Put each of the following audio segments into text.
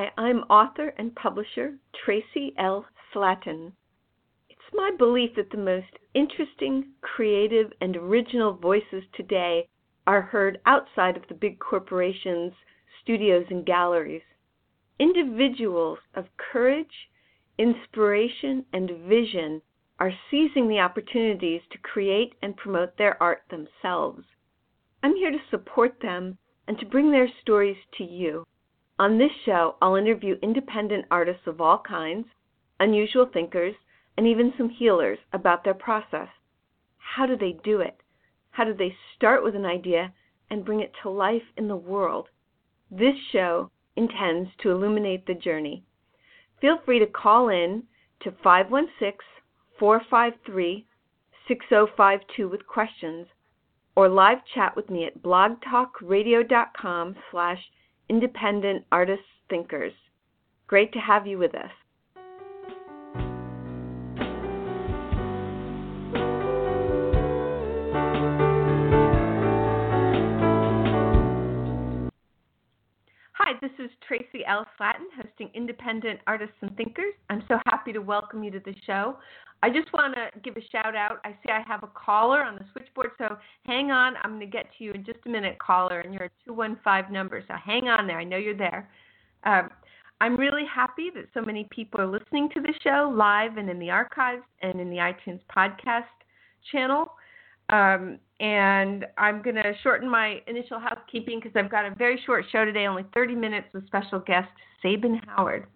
Hi, I'm author and publisher Tracy L. Slatton. It's my belief that the most interesting, creative, and original voices today are heard outside of the big corporations, studios, and galleries. Individuals of courage, inspiration, and vision are seizing the opportunities to create and promote their art themselves. I'm here to support them and to bring their stories to you. On this show, I'll interview independent artists of all kinds, unusual thinkers, and even some healers about their process. How do they do it? How do they start with an idea and bring it to life in the world? This show intends to illuminate the journey. Feel free to call in to 516 453 6052 with questions or live chat with me at blogtalkradio.com slash independent artists thinkers. Great to have you with us. This is Tracy L. Slatton, hosting Independent Artists and Thinkers. I'm so happy to welcome you to the show. I just want to give a shout out. I see I have a caller on the switchboard, so hang on. I'm going to get to you in just a minute, caller, and you're a 215 number, so hang on there. I know you're there. Um, I'm really happy that so many people are listening to the show live and in the archives and in the iTunes podcast channel. Um, and I'm going to shorten my initial housekeeping because I've got a very short show today, only 30 minutes with special guest Sabin Howard.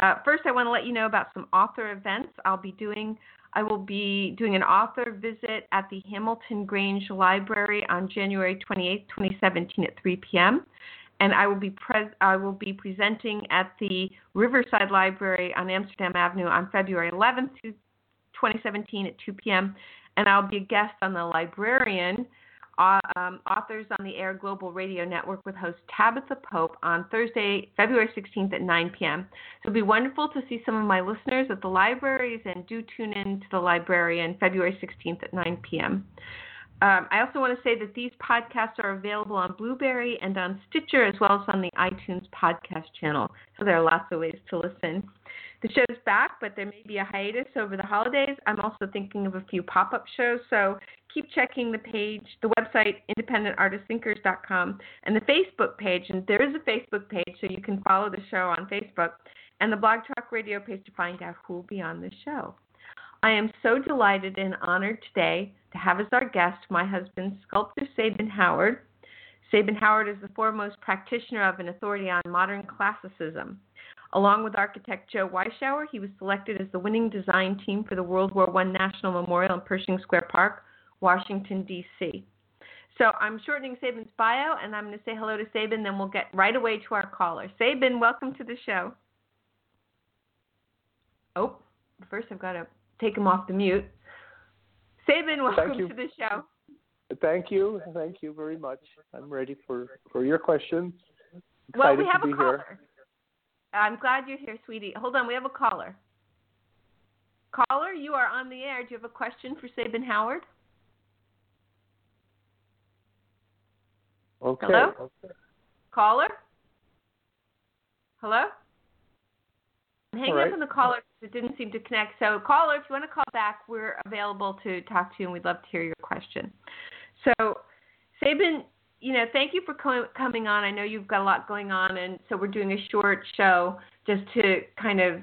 Uh, first, I want to let you know about some author events I'll be doing. I will be doing an author visit at the Hamilton Grange Library on January 28, 2017, at 3 p.m. And I will be I will be presenting at the Riverside Library on Amsterdam Avenue on February 11th, 2017, at 2 p.m. And I'll be a guest on the librarian uh, um, Authors on the Air Global Radio Network with host Tabitha Pope on Thursday, February 16th at 9 p.m. So it'll be wonderful to see some of my listeners at the libraries and do tune in to the librarian February 16th at 9 p.m. Um, I also want to say that these podcasts are available on Blubrry and on Stitcher as well as on the iTunes podcast channel. So there are lots of ways to listen. The show's back, but there may be a hiatus over the holidays. I'm also thinking of a few pop up shows, so keep checking the page, the website, independentartistthinkers.com, and the Facebook page. And there is a Facebook page, so you can follow the show on Facebook, and the Blog Talk Radio page to find out who will be on the show. I am so delighted and honored today to have as our guest my husband, sculptor Sabin Howard. Sabin Howard is the foremost practitioner of an authority on modern classicism. Along with architect Joe Weishaar, he was selected as the winning design team for the World War I National Memorial in Pershing Square Park, Washington, D.C. So I'm shortening Sabin's bio, and I'm going to say hello to Sabin, then we'll get right away to our caller. Sabin, welcome to the show. Oh, first I've got to take him off the mute. Sabin, welcome to the show. Thank you. Thank you very much. I'm ready for, for your questions. Excited well, we have a caller. Here. I'm glad you're here, sweetie. Hold on, we have a caller. Caller, you are on the air. Do you have a question for Sabin Howard? Okay. Hello? Okay. Caller? Hello? I'm hanging right. up on the caller because it didn't seem to connect. So, caller, if you want to call back, we're available to talk to you and we'd love to hear your question. So, Sabin, you know, thank you for co- coming on. I know you've got a lot going on, and so we're doing a short show just to kind of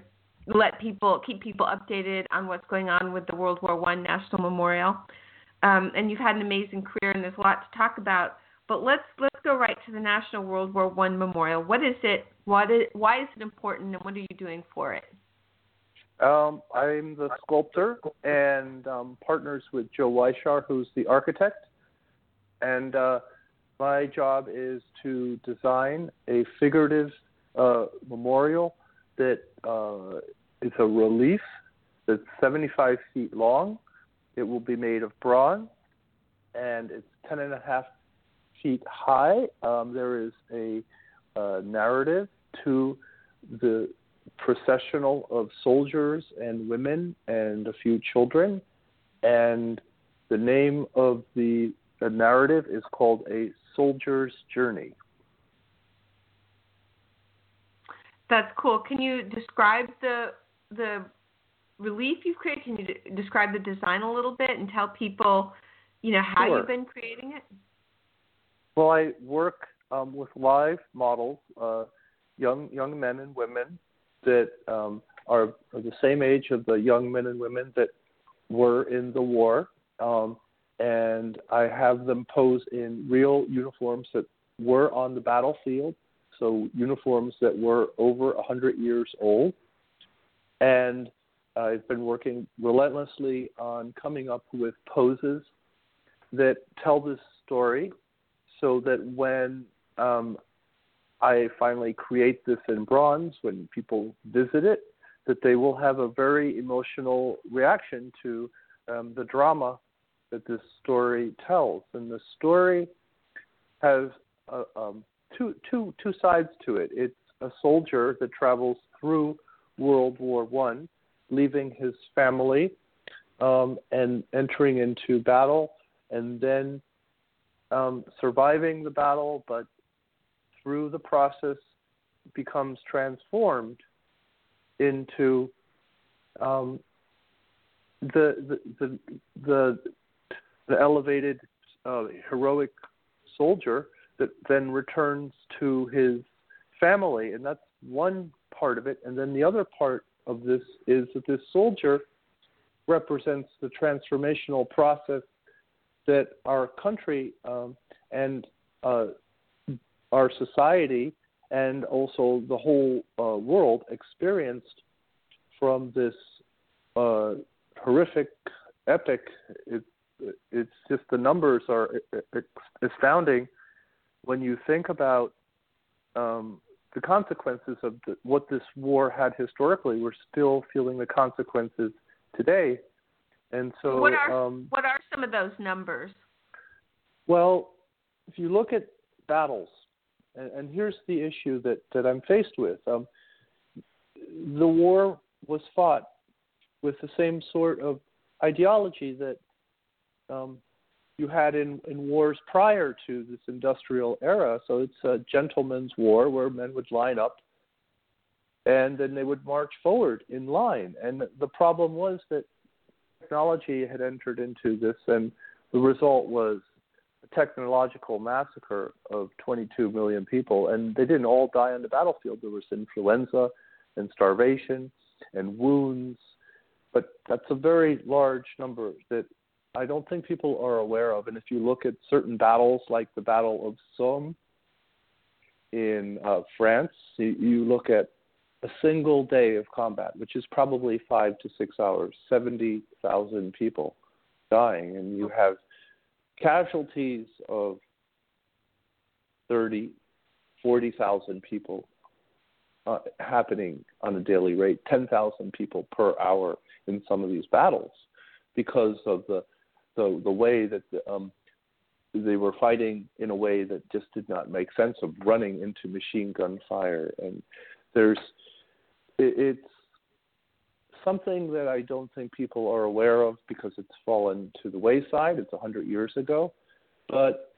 let people keep people updated on what's going on with the World War One National Memorial. Um, and you've had an amazing career, and there's a lot to talk about. But let's let's go right to the National World War One Memorial. What is it? What is, why is it important, and what are you doing for it? Um, I'm the sculptor and um, partners with Joe Weishaar, who's the architect, and uh, my job is to design a figurative uh, memorial that uh, is a relief that's 75 feet long. It will be made of bronze, and it's 10 and a half high. Um, there is a uh, narrative to the processional of soldiers and women and a few children, and the name of the, the narrative is called a soldier's journey. That's cool. Can you describe the the relief you've created? Can you d- describe the design a little bit and tell people, you know, how sure. you've been creating it? Well, I work um, with live models, uh, young young men and women that um, are, are the same age of the young men and women that were in the war, um, and I have them pose in real uniforms that were on the battlefield, so uniforms that were over a hundred years old, and I've been working relentlessly on coming up with poses that tell this story so that when um, I finally create this in bronze, when people visit it, that they will have a very emotional reaction to um, the drama that this story tells. And the story has uh, um, two, two, two sides to it. It's a soldier that travels through World War One, leaving his family um, and entering into battle, and then um, surviving the battle, but through the process becomes transformed into um, the, the, the the elevated uh, heroic soldier that then returns to his family, and that's one part of it. And then the other part of this is that this soldier represents the transformational process that our country um, and uh, our society and also the whole uh, world experienced from this uh, horrific epic. It, it's just the numbers are astounding when you think about um, the consequences of the, what this war had historically. We're still feeling the consequences today, and so what are um, what are some of those numbers? Well, if you look at battles, and, and here's the issue that that I'm faced with. Um, the war was fought with the same sort of ideology that um, you had in, in wars prior to this industrial era. So it's a gentleman's war where men would line up and then they would march forward in line. And the problem was that technology had entered into this, and the result was a technological massacre of 22 million people. And they didn't all die on the battlefield. There was influenza and starvation and wounds. But that's a very large number that I don't think people are aware of. And if you look at certain battles, like the Battle of Somme in uh, France, you, you look at a single day of combat, which is probably five to six hours, 70,000 people dying, and you have casualties of 30, 40,000 people uh, happening on a daily rate, 10,000 people per hour in some of these battles because of the the, the way that the, um, they were fighting in a way that just did not make sense of running into machine gun fire. And there's it's something that I don't think people are aware of because it's fallen to the wayside. It's a hundred years ago, but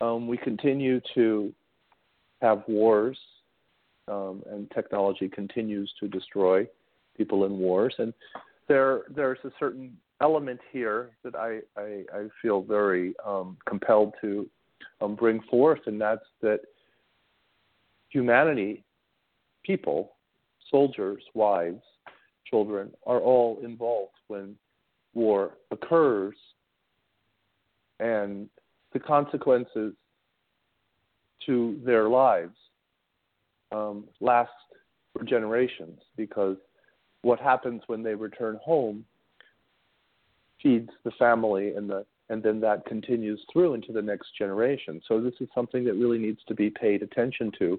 um, we continue to have wars, um, and technology continues to destroy people in wars. And there, there's a certain element here that I, I, I feel very um, compelled to um, bring forth, and that's that humanity, people, soldiers, wives, children are all involved when war occurs, and the consequences to their lives um, last for generations because what happens when they return home feeds the family and the and then that continues through into the next generation. So this is something that really needs to be paid attention to.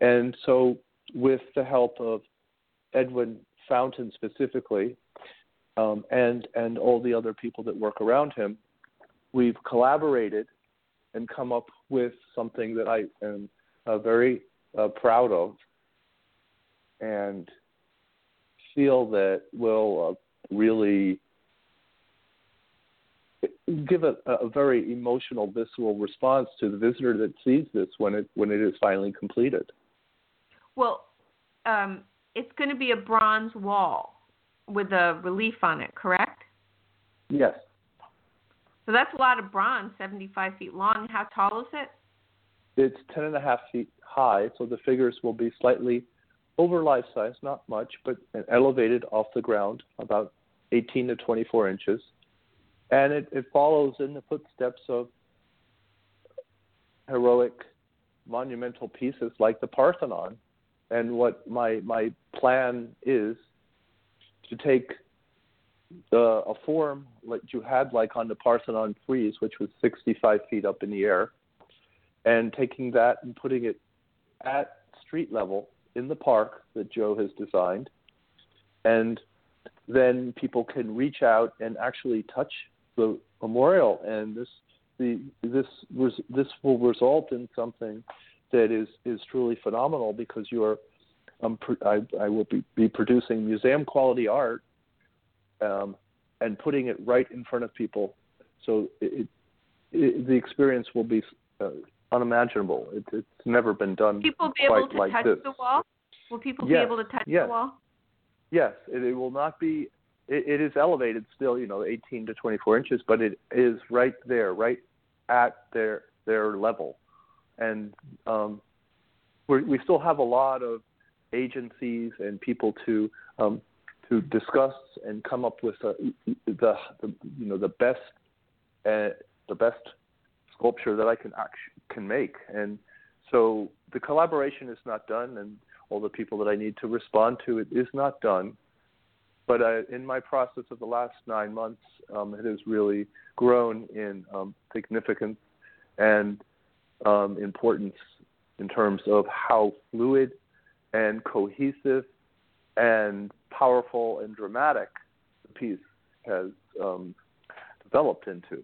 And so with the help of Edwin Fountain specifically, um, and and all the other people that work around him, we've collaborated and come up with something that I am uh, very uh, proud of, and feel that will uh, really give a, a very emotional, visceral response to the visitor that sees this when it when it is finally completed. Well, um, it's going to be a bronze wall with a relief on it, correct? Yes. So that's a lot of bronze, 75 feet long. How tall is it? It's 10 and a half feet high, so the figures will be slightly over life size, not much, but elevated off the ground, about 18 to 24 inches. And it, it follows in the footsteps of heroic monumental pieces like the Parthenon. And what my my plan is to take the, a form like you had like on the Parthenon frieze, which was 65 feet up in the air, and taking that and putting it at street level in the park that Joe has designed, and then people can reach out and actually touch the memorial, and this the this this will result in something that is is truly phenomenal because you're um, I, I will be, be producing museum quality art um, and putting it right in front of people, so it, it, the experience will be uh, unimaginable. It, it's never been done. People be able to like touch this. the wall. Will people yes, be able to touch yes. the wall? Yes, it, it will not be. It, it is elevated still, you know, 18 to 24 inches, but it is right there, right at their their level, and um, we still have a lot of agencies and people to um, to discuss and come up with a, the, the you know the best uh, the best sculpture that I can actually can make, and so the collaboration is not done, and all the people that I need to respond to it is not done. But uh, in my process of the last nine months, um, it has really grown in um, significance and um, importance in terms of how fluid and cohesive and powerful and dramatic the piece has um, developed into.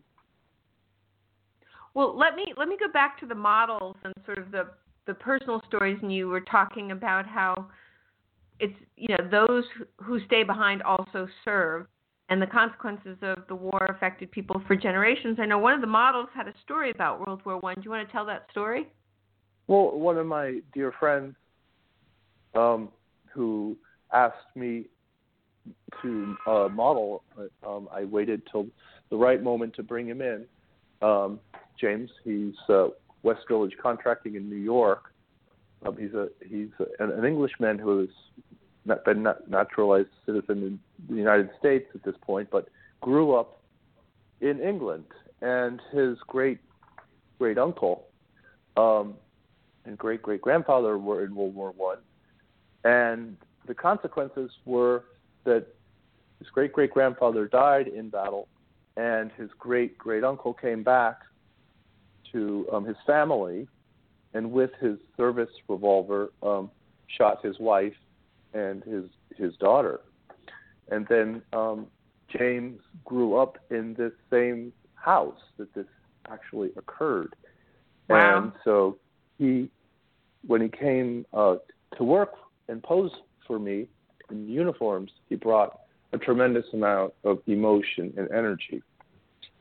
Well, let me let me go back to the models and sort of the the personal stories. And you were talking about how it's you know those who stay behind also serve, and the consequences of the war affected people for generations. I know one of the models had a story about World War One. Do you want to tell that story? Well, one of my dear friends um, who asked me to uh, model, um, I waited till the right moment to bring him in. Um, James, he's uh, West Village Contracting in New York. Um, he's a he's a, an, an Englishman who has not been naturalized citizen in the United States at this point, but grew up in England. And his great great uncle um, and great great grandfather were in World War One, and the consequences were that his great great grandfather died in battle, and his great great uncle came back to um, his family, and with his service revolver um, shot his wife and his his daughter, and then um, James grew up in this same house that this actually occurred, Wow. and so he, when he came uh, to work and pose for me in uniforms, he brought a tremendous amount of emotion and energy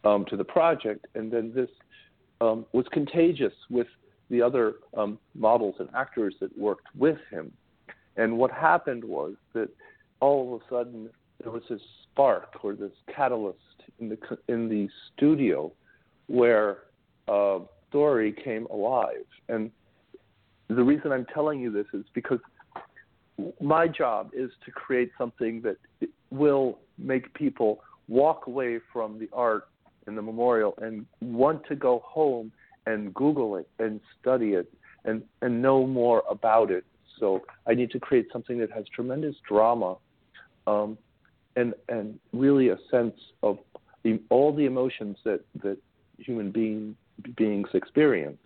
um, to the project, and then this um, was contagious with the other um, models and actors that worked with him. And what happened was that all of a sudden there was this spark or this catalyst in the in the studio where uh, story came alive. And the reason I'm telling you this is because my job is to create something that will make people walk away from the art in the memorial and want to go home and Google it and study it and, and know more about it. So I need to create something that has tremendous drama um, and and really a sense of the, all the emotions that, that human being, beings experience.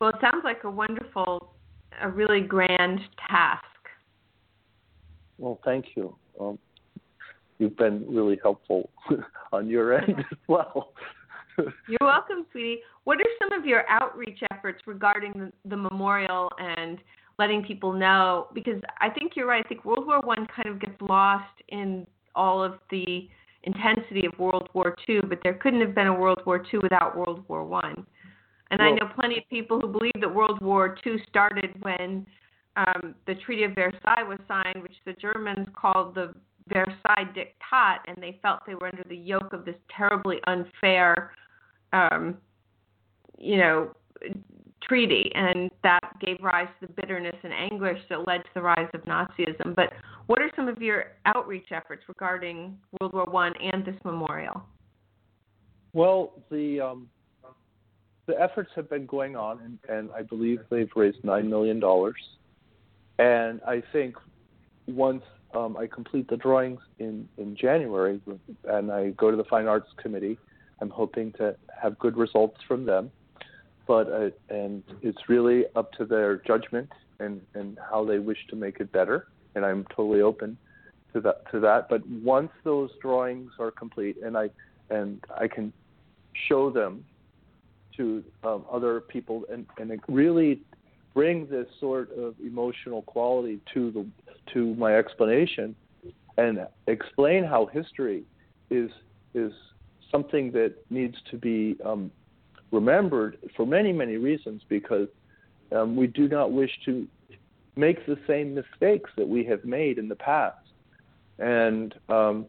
Well, it sounds like a wonderful, a really grand task. Well, thank you. Um, you've been really helpful on your end as well. You're welcome, sweetie. What are some of your outreach efforts regarding the, the memorial and letting people know? Because I think you're right. I think World War One kind of gets lost in all of the intensity of World War Two, but there couldn't have been a World War Two without World War One. And well, I know plenty of people who believe that World War II started when um, the Treaty of Versailles was signed, which the Germans called the Versailles Diktat, and they felt they were under the yoke of this terribly unfair, um, you know, treaty, and that gave rise to the bitterness and anguish that led to the rise of Nazism. But what are some of your outreach efforts regarding World War One and this memorial? Well, the um, the efforts have been going on, and, and I believe they've raised nine million dollars. And I think once um, I complete the drawings in in January, and I go to the Fine Arts Committee, I'm hoping to have good results from them. But uh, and it's really up to their judgment and and how they wish to make it better. And I'm totally open to that to that. But once those drawings are complete, and I and I can show them to um, other people and, and really bring this sort of emotional quality to the to my explanation and explain how history is is something that needs to be um, remembered for many many reasons because um, we do not wish to make the same mistakes that we have made in the past and um,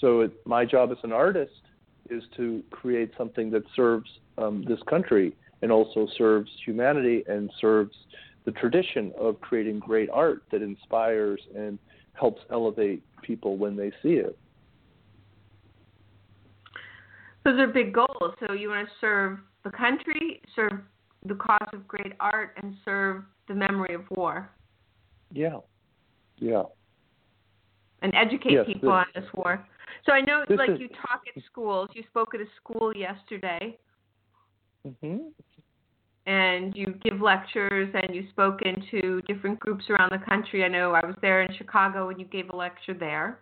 so it, my job as an artist is to create something that serves um, this country and also serves humanity and serves the tradition of creating great art that inspires and helps elevate people when they see it. Those are big goals. So you want to serve the country, serve the cause of great art, and serve the memory of war. Yeah, yeah. And educate yes, people this, on this war. So I know, like is, you talk at schools. You spoke at a school yesterday. Mhm. And you give lectures, and you spoke into different groups around the country. I know I was there in Chicago, and you gave a lecture there.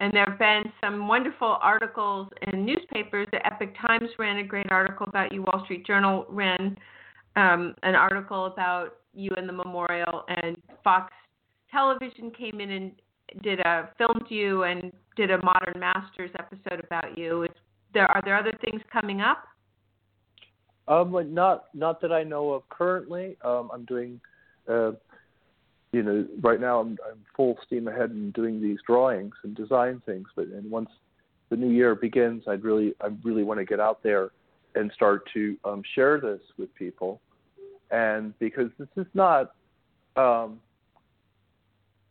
And there have been some wonderful articles in newspapers. The Epoch Times ran a great article about you. Wall Street Journal ran um, an article about you and the memorial, and Fox Television came in and did a filmed you and did a Modern Masters episode about you. Is there are there other things coming up? Um, not not that I know of currently. Um, I'm doing, uh, you know, right now I'm, I'm full steam ahead in doing these drawings and design things. But and once the new year begins, I'd really I really want to get out there and start to um, share this with people. And because this is not um,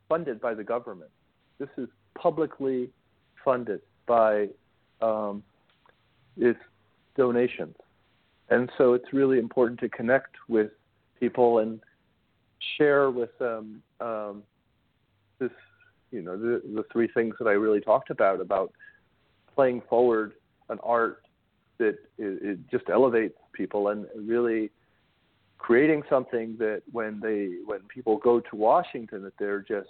funded by the government. This is publicly funded by um, its donations. And so it's really important to connect with people and share with them um, this, you know, the, the three things that I really talked about about playing forward an art that it, it just elevates people and really creating something that when they when people go to Washington that they're just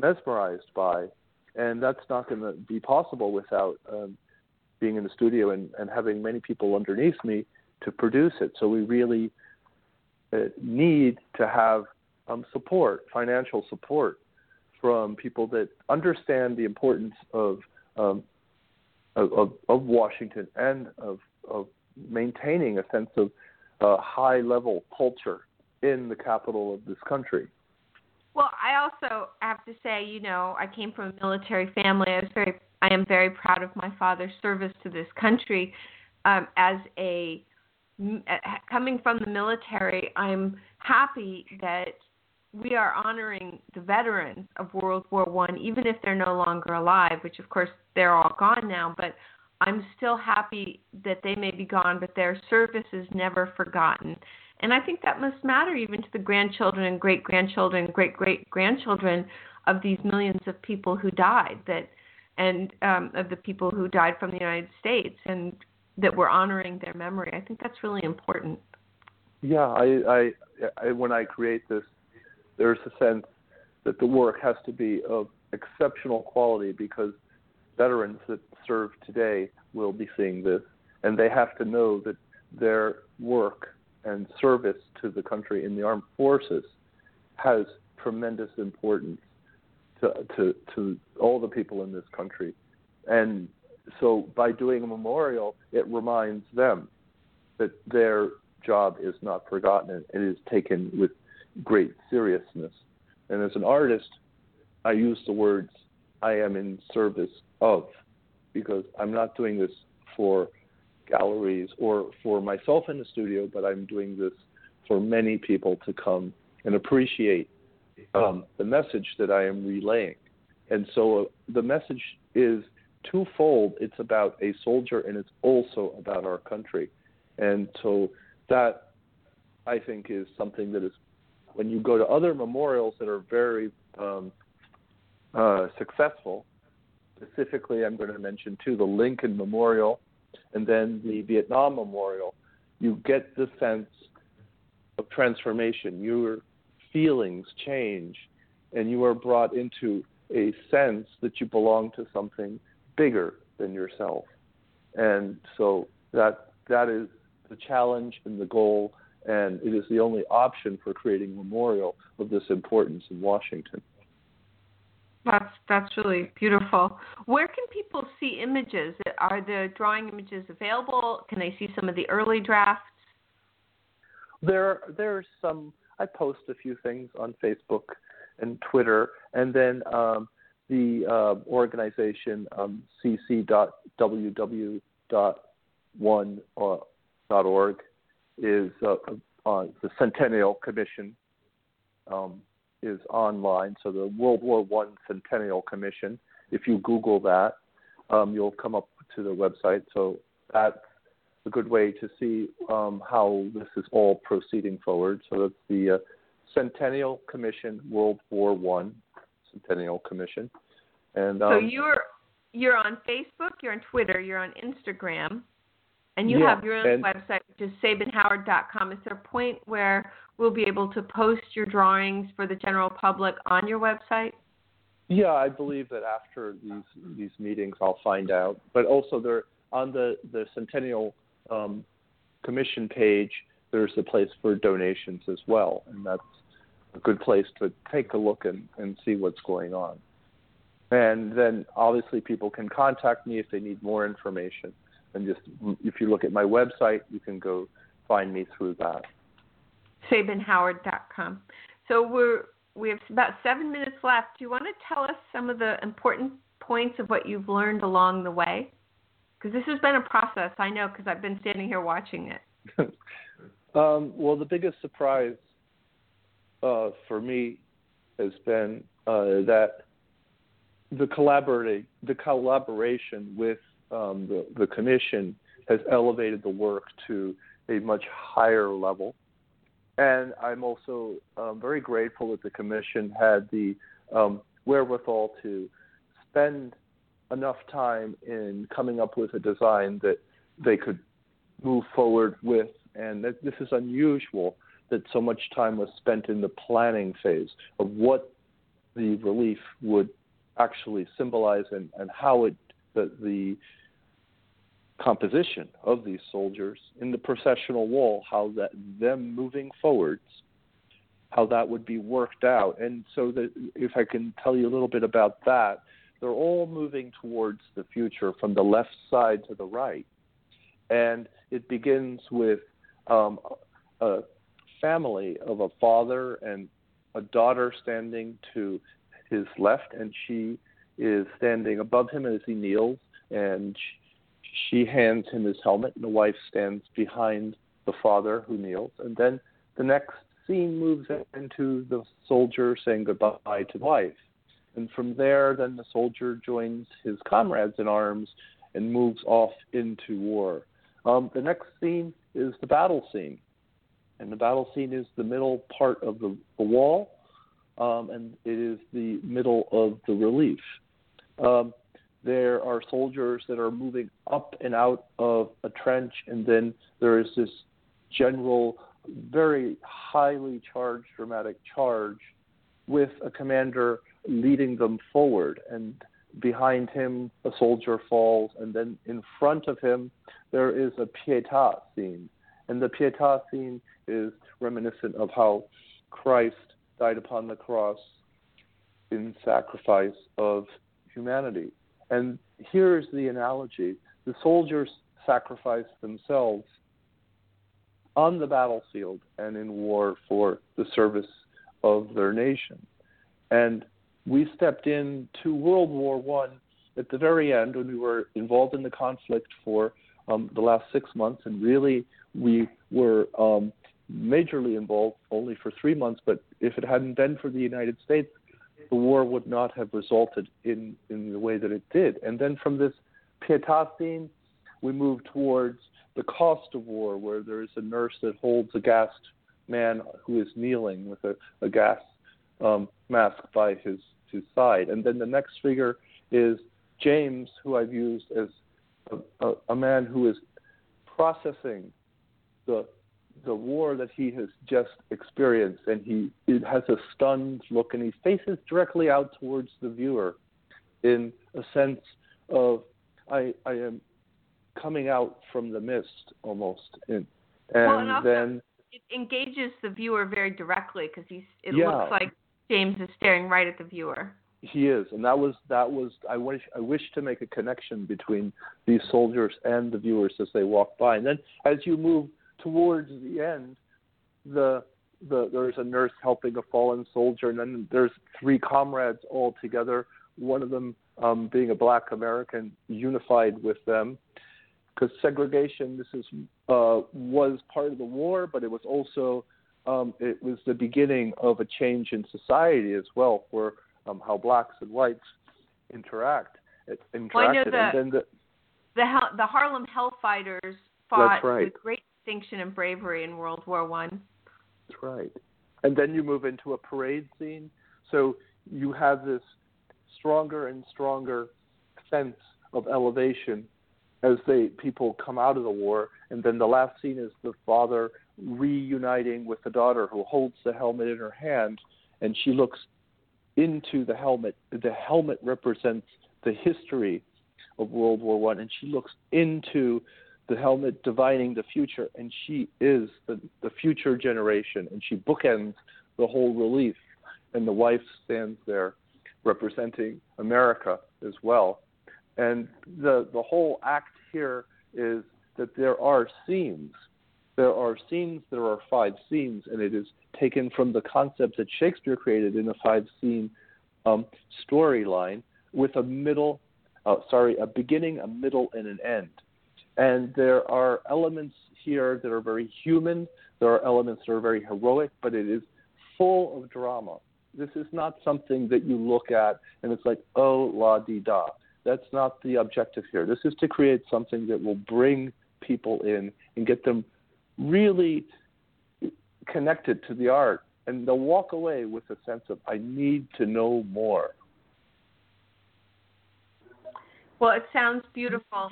mesmerized by, and that's not going to be possible without um, being in the studio and, and having many people underneath me to produce it. So we really need to have um, support, financial support from people that understand the importance of um, of, of, Washington and of, of maintaining a sense of uh, high level culture in the capital of this country. Well, I also have to say, you know, I came from a military family. I was very, I am very proud of my father's service to this country. Um, as a coming from the military, I'm happy that we are honoring the veterans of World War One, even if they're no longer alive. Which, of course, they're all gone now. But I'm still happy that they may be gone, but their service is never forgotten. And I think that must matter even to the grandchildren and great grandchildren, great great grandchildren of these millions of people who died that and um, of the people who died from the United States and that we're honoring their memory. I think that's really important. Yeah, I, I, I when I create this, there's a sense that the work has to be of exceptional quality because veterans that serve today will be seeing this, and they have to know that their work and service to the country in the armed forces has tremendous importance to, to, to all the people in this country. And so by doing a memorial, it reminds them that their job is not forgotten and it is taken with great seriousness. And as an artist, I use the words I am in service of because I'm not doing this for galleries or for myself in the studio, but I'm doing this for many people to come and appreciate um, the message that I am relaying. And so uh, the message is twofold. It's about a soldier and it's also about our country. And so that I think is something that is when you go to other memorials that are very um, uh, successful. Specifically, I'm going to mention too the Lincoln Memorial and then the Vietnam Memorial. You get the sense of transformation. Your feelings change, and you are brought into a sense that you belong to something bigger than yourself. And so that that is the challenge and the goal, and it is the only option for creating a memorial of this importance in Washington. That's that's really beautiful. Where can people see images? Are the drawing images available? Can they see some of the early drafts? There there are some. I post a few things on Facebook and Twitter, and then um, the uh, organization um, cc.www.one.org is uh, uh, the Centennial Commission um, is online. So the World War One Centennial Commission. If you Google that, um, you'll come up to the website. So that's a good way to see um, how this is all proceeding forward. So that's the uh, Centennial Commission, World War One Centennial Commission. And um, so you're you're on Facebook, you're on Twitter, you're on Instagram, and you yeah, have your own website, which is sabinhoward.com. Is there a point where we'll be able to post your drawings for the general public on your website? Yeah, I believe that after these these meetings, I'll find out. But also, there on the the Centennial um, Commission page, there's a place for donations as well, and that's a good place to take a look and, and see what's going on. And then obviously people can contact me if they need more information. And just if you look at my website, you can go find me through that. SabinHoward.com. So we're we have about seven minutes left. Do you want to tell us some of the important points of what you've learned along the way? Because this has been a process, I know, because I've been standing here watching it. um, well, the biggest surprise uh, for me has been uh, that the collaborating the collaboration with um, the, the commission has elevated the work to a much higher level. And I'm also um, very grateful that the commission had the um, wherewithal to spend enough time in coming up with a design that they could move forward with. And that this is unusual that so much time was spent in the planning phase of what the relief would actually symbolize and, and how it the, the composition of these soldiers in the processional wall, how that them moving forwards, how that would be worked out. And so if I can tell you a little bit about that, they're all moving towards the future from the left side to the right. And it begins with um, a family of a father and a daughter standing to his left, and she is standing above him as he kneels, and she hands him his helmet, and the wife stands behind the father who kneels. And then the next scene moves into the soldier saying goodbye to the wife. And from there, then the soldier joins his comrades in arms and moves off into war. Um, the next scene is the battle scene. And the battle scene is the middle part of the, the wall, um, and it is the middle of the relief. Um, there are soldiers that are moving up and out of a trench, and then there is this general, very highly charged, dramatic charge with a commander leading them forward. And behind him, a soldier falls, and then in front of him, there is a pietà scene. And the pietà scene is reminiscent of how Christ died upon the cross in sacrifice of humanity. And here's the analogy the soldiers sacrificed themselves on the battlefield and in war for the service of their nation. And we stepped into World War One at the very end when we were involved in the conflict for um, the last six months, and really we were um, majorly involved only for three months. But if it hadn't been for the United States, the war would not have resulted in in the way that it did. And then from this pietà scene, we move towards the cost of war, where there is a nurse that holds a gassed man who is kneeling with a, a gas um, mask by his his side. And then the next figure is James, who I've used as a, a, a man who is processing the the war that he has just experienced, and he it has a stunned look, and he faces directly out towards the viewer, in a sense of I I am coming out from the mist almost, and and, well, and also, then it engages the viewer very directly because he's it yeah. looks like James is staring right at the viewer. He is, and that was that was. I wish I wish to make a connection between these soldiers and the viewers as they walk by. And then, as you move towards the end, the the there's a nurse helping a fallen soldier, and then there's three comrades all together. One of them um, being a Black American, unified with them, because segregation. This is uh, was part of the war, but it was also um, it was the beginning of a change in society as well, where um, how blacks and whites interact. It interacted. Well, I know the, and then the, the the Harlem Hellfighters fought right. with great distinction and bravery in World War One. That's right. And then you move into a parade scene. So you have this stronger and stronger sense of elevation as they people come out of the war. And then the last scene is the father reuniting with the daughter who holds the helmet in her hand and she looks into the helmet. The helmet represents the history of World War One, and she looks into the helmet divining the future, and she is the, the future generation, and she bookends the whole relief, and the wife stands there representing America as well. And the the whole act here is that there are scenes. There are scenes, there are five scenes, and it is taken from the concept that Shakespeare created in a five scene um, storyline with a middle, uh, sorry, a beginning, a middle, and an end. And there are elements here that are very human. There are elements that are very heroic, but it is full of drama. This is not something that you look at and it's like, oh, la di da. That's not the objective here. This is to create something that will bring people in and get them really connected to the art. And they'll walk away with a sense of, I need to know more. Well, it sounds beautiful.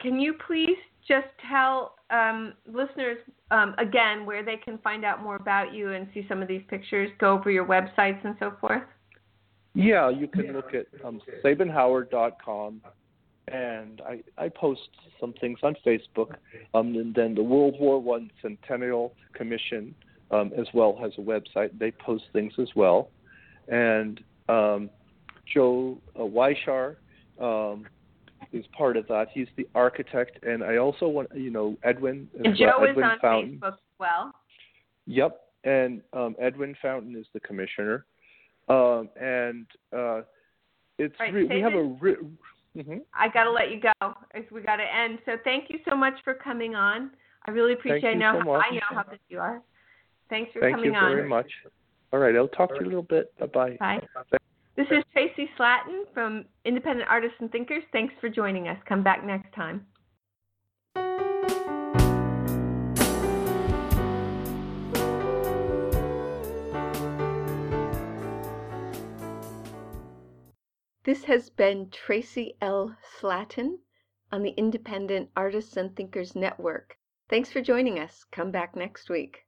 Can you please just tell um, listeners um, again where they can find out more about you and see some of these pictures, go over your websites and so forth? Yeah, you can look at um, sabinhoward.com, and I, I post some things on Facebook. Um, and then the World War One Centennial Commission um, as well has a website. They post things as well. And um, Joe uh, Weishaar um, is part of that. He's the architect, and I also want you know Edwin. And Joe well, Edwin is on Fountain. Facebook as well. Yep, and um, Edwin Fountain is the commissioner, um, and uh, it's Right, re- we have a. Re- mhm. I got to let you go. We got to end. So thank you so much for coming on. I really appreciate. Thank you I know so much. I know how busy you are. Thanks for Thank coming on. Thank you very much. All right, I'll talk to you a little bit. Bye bye. Bye. This is Tracy Slatton from Independent Artists and Thinkers. Thanks for joining us. Come back next time. This has been Tracy L. Slatton on the Independent Artists and Thinkers Network. Thanks for joining us. Come back next week.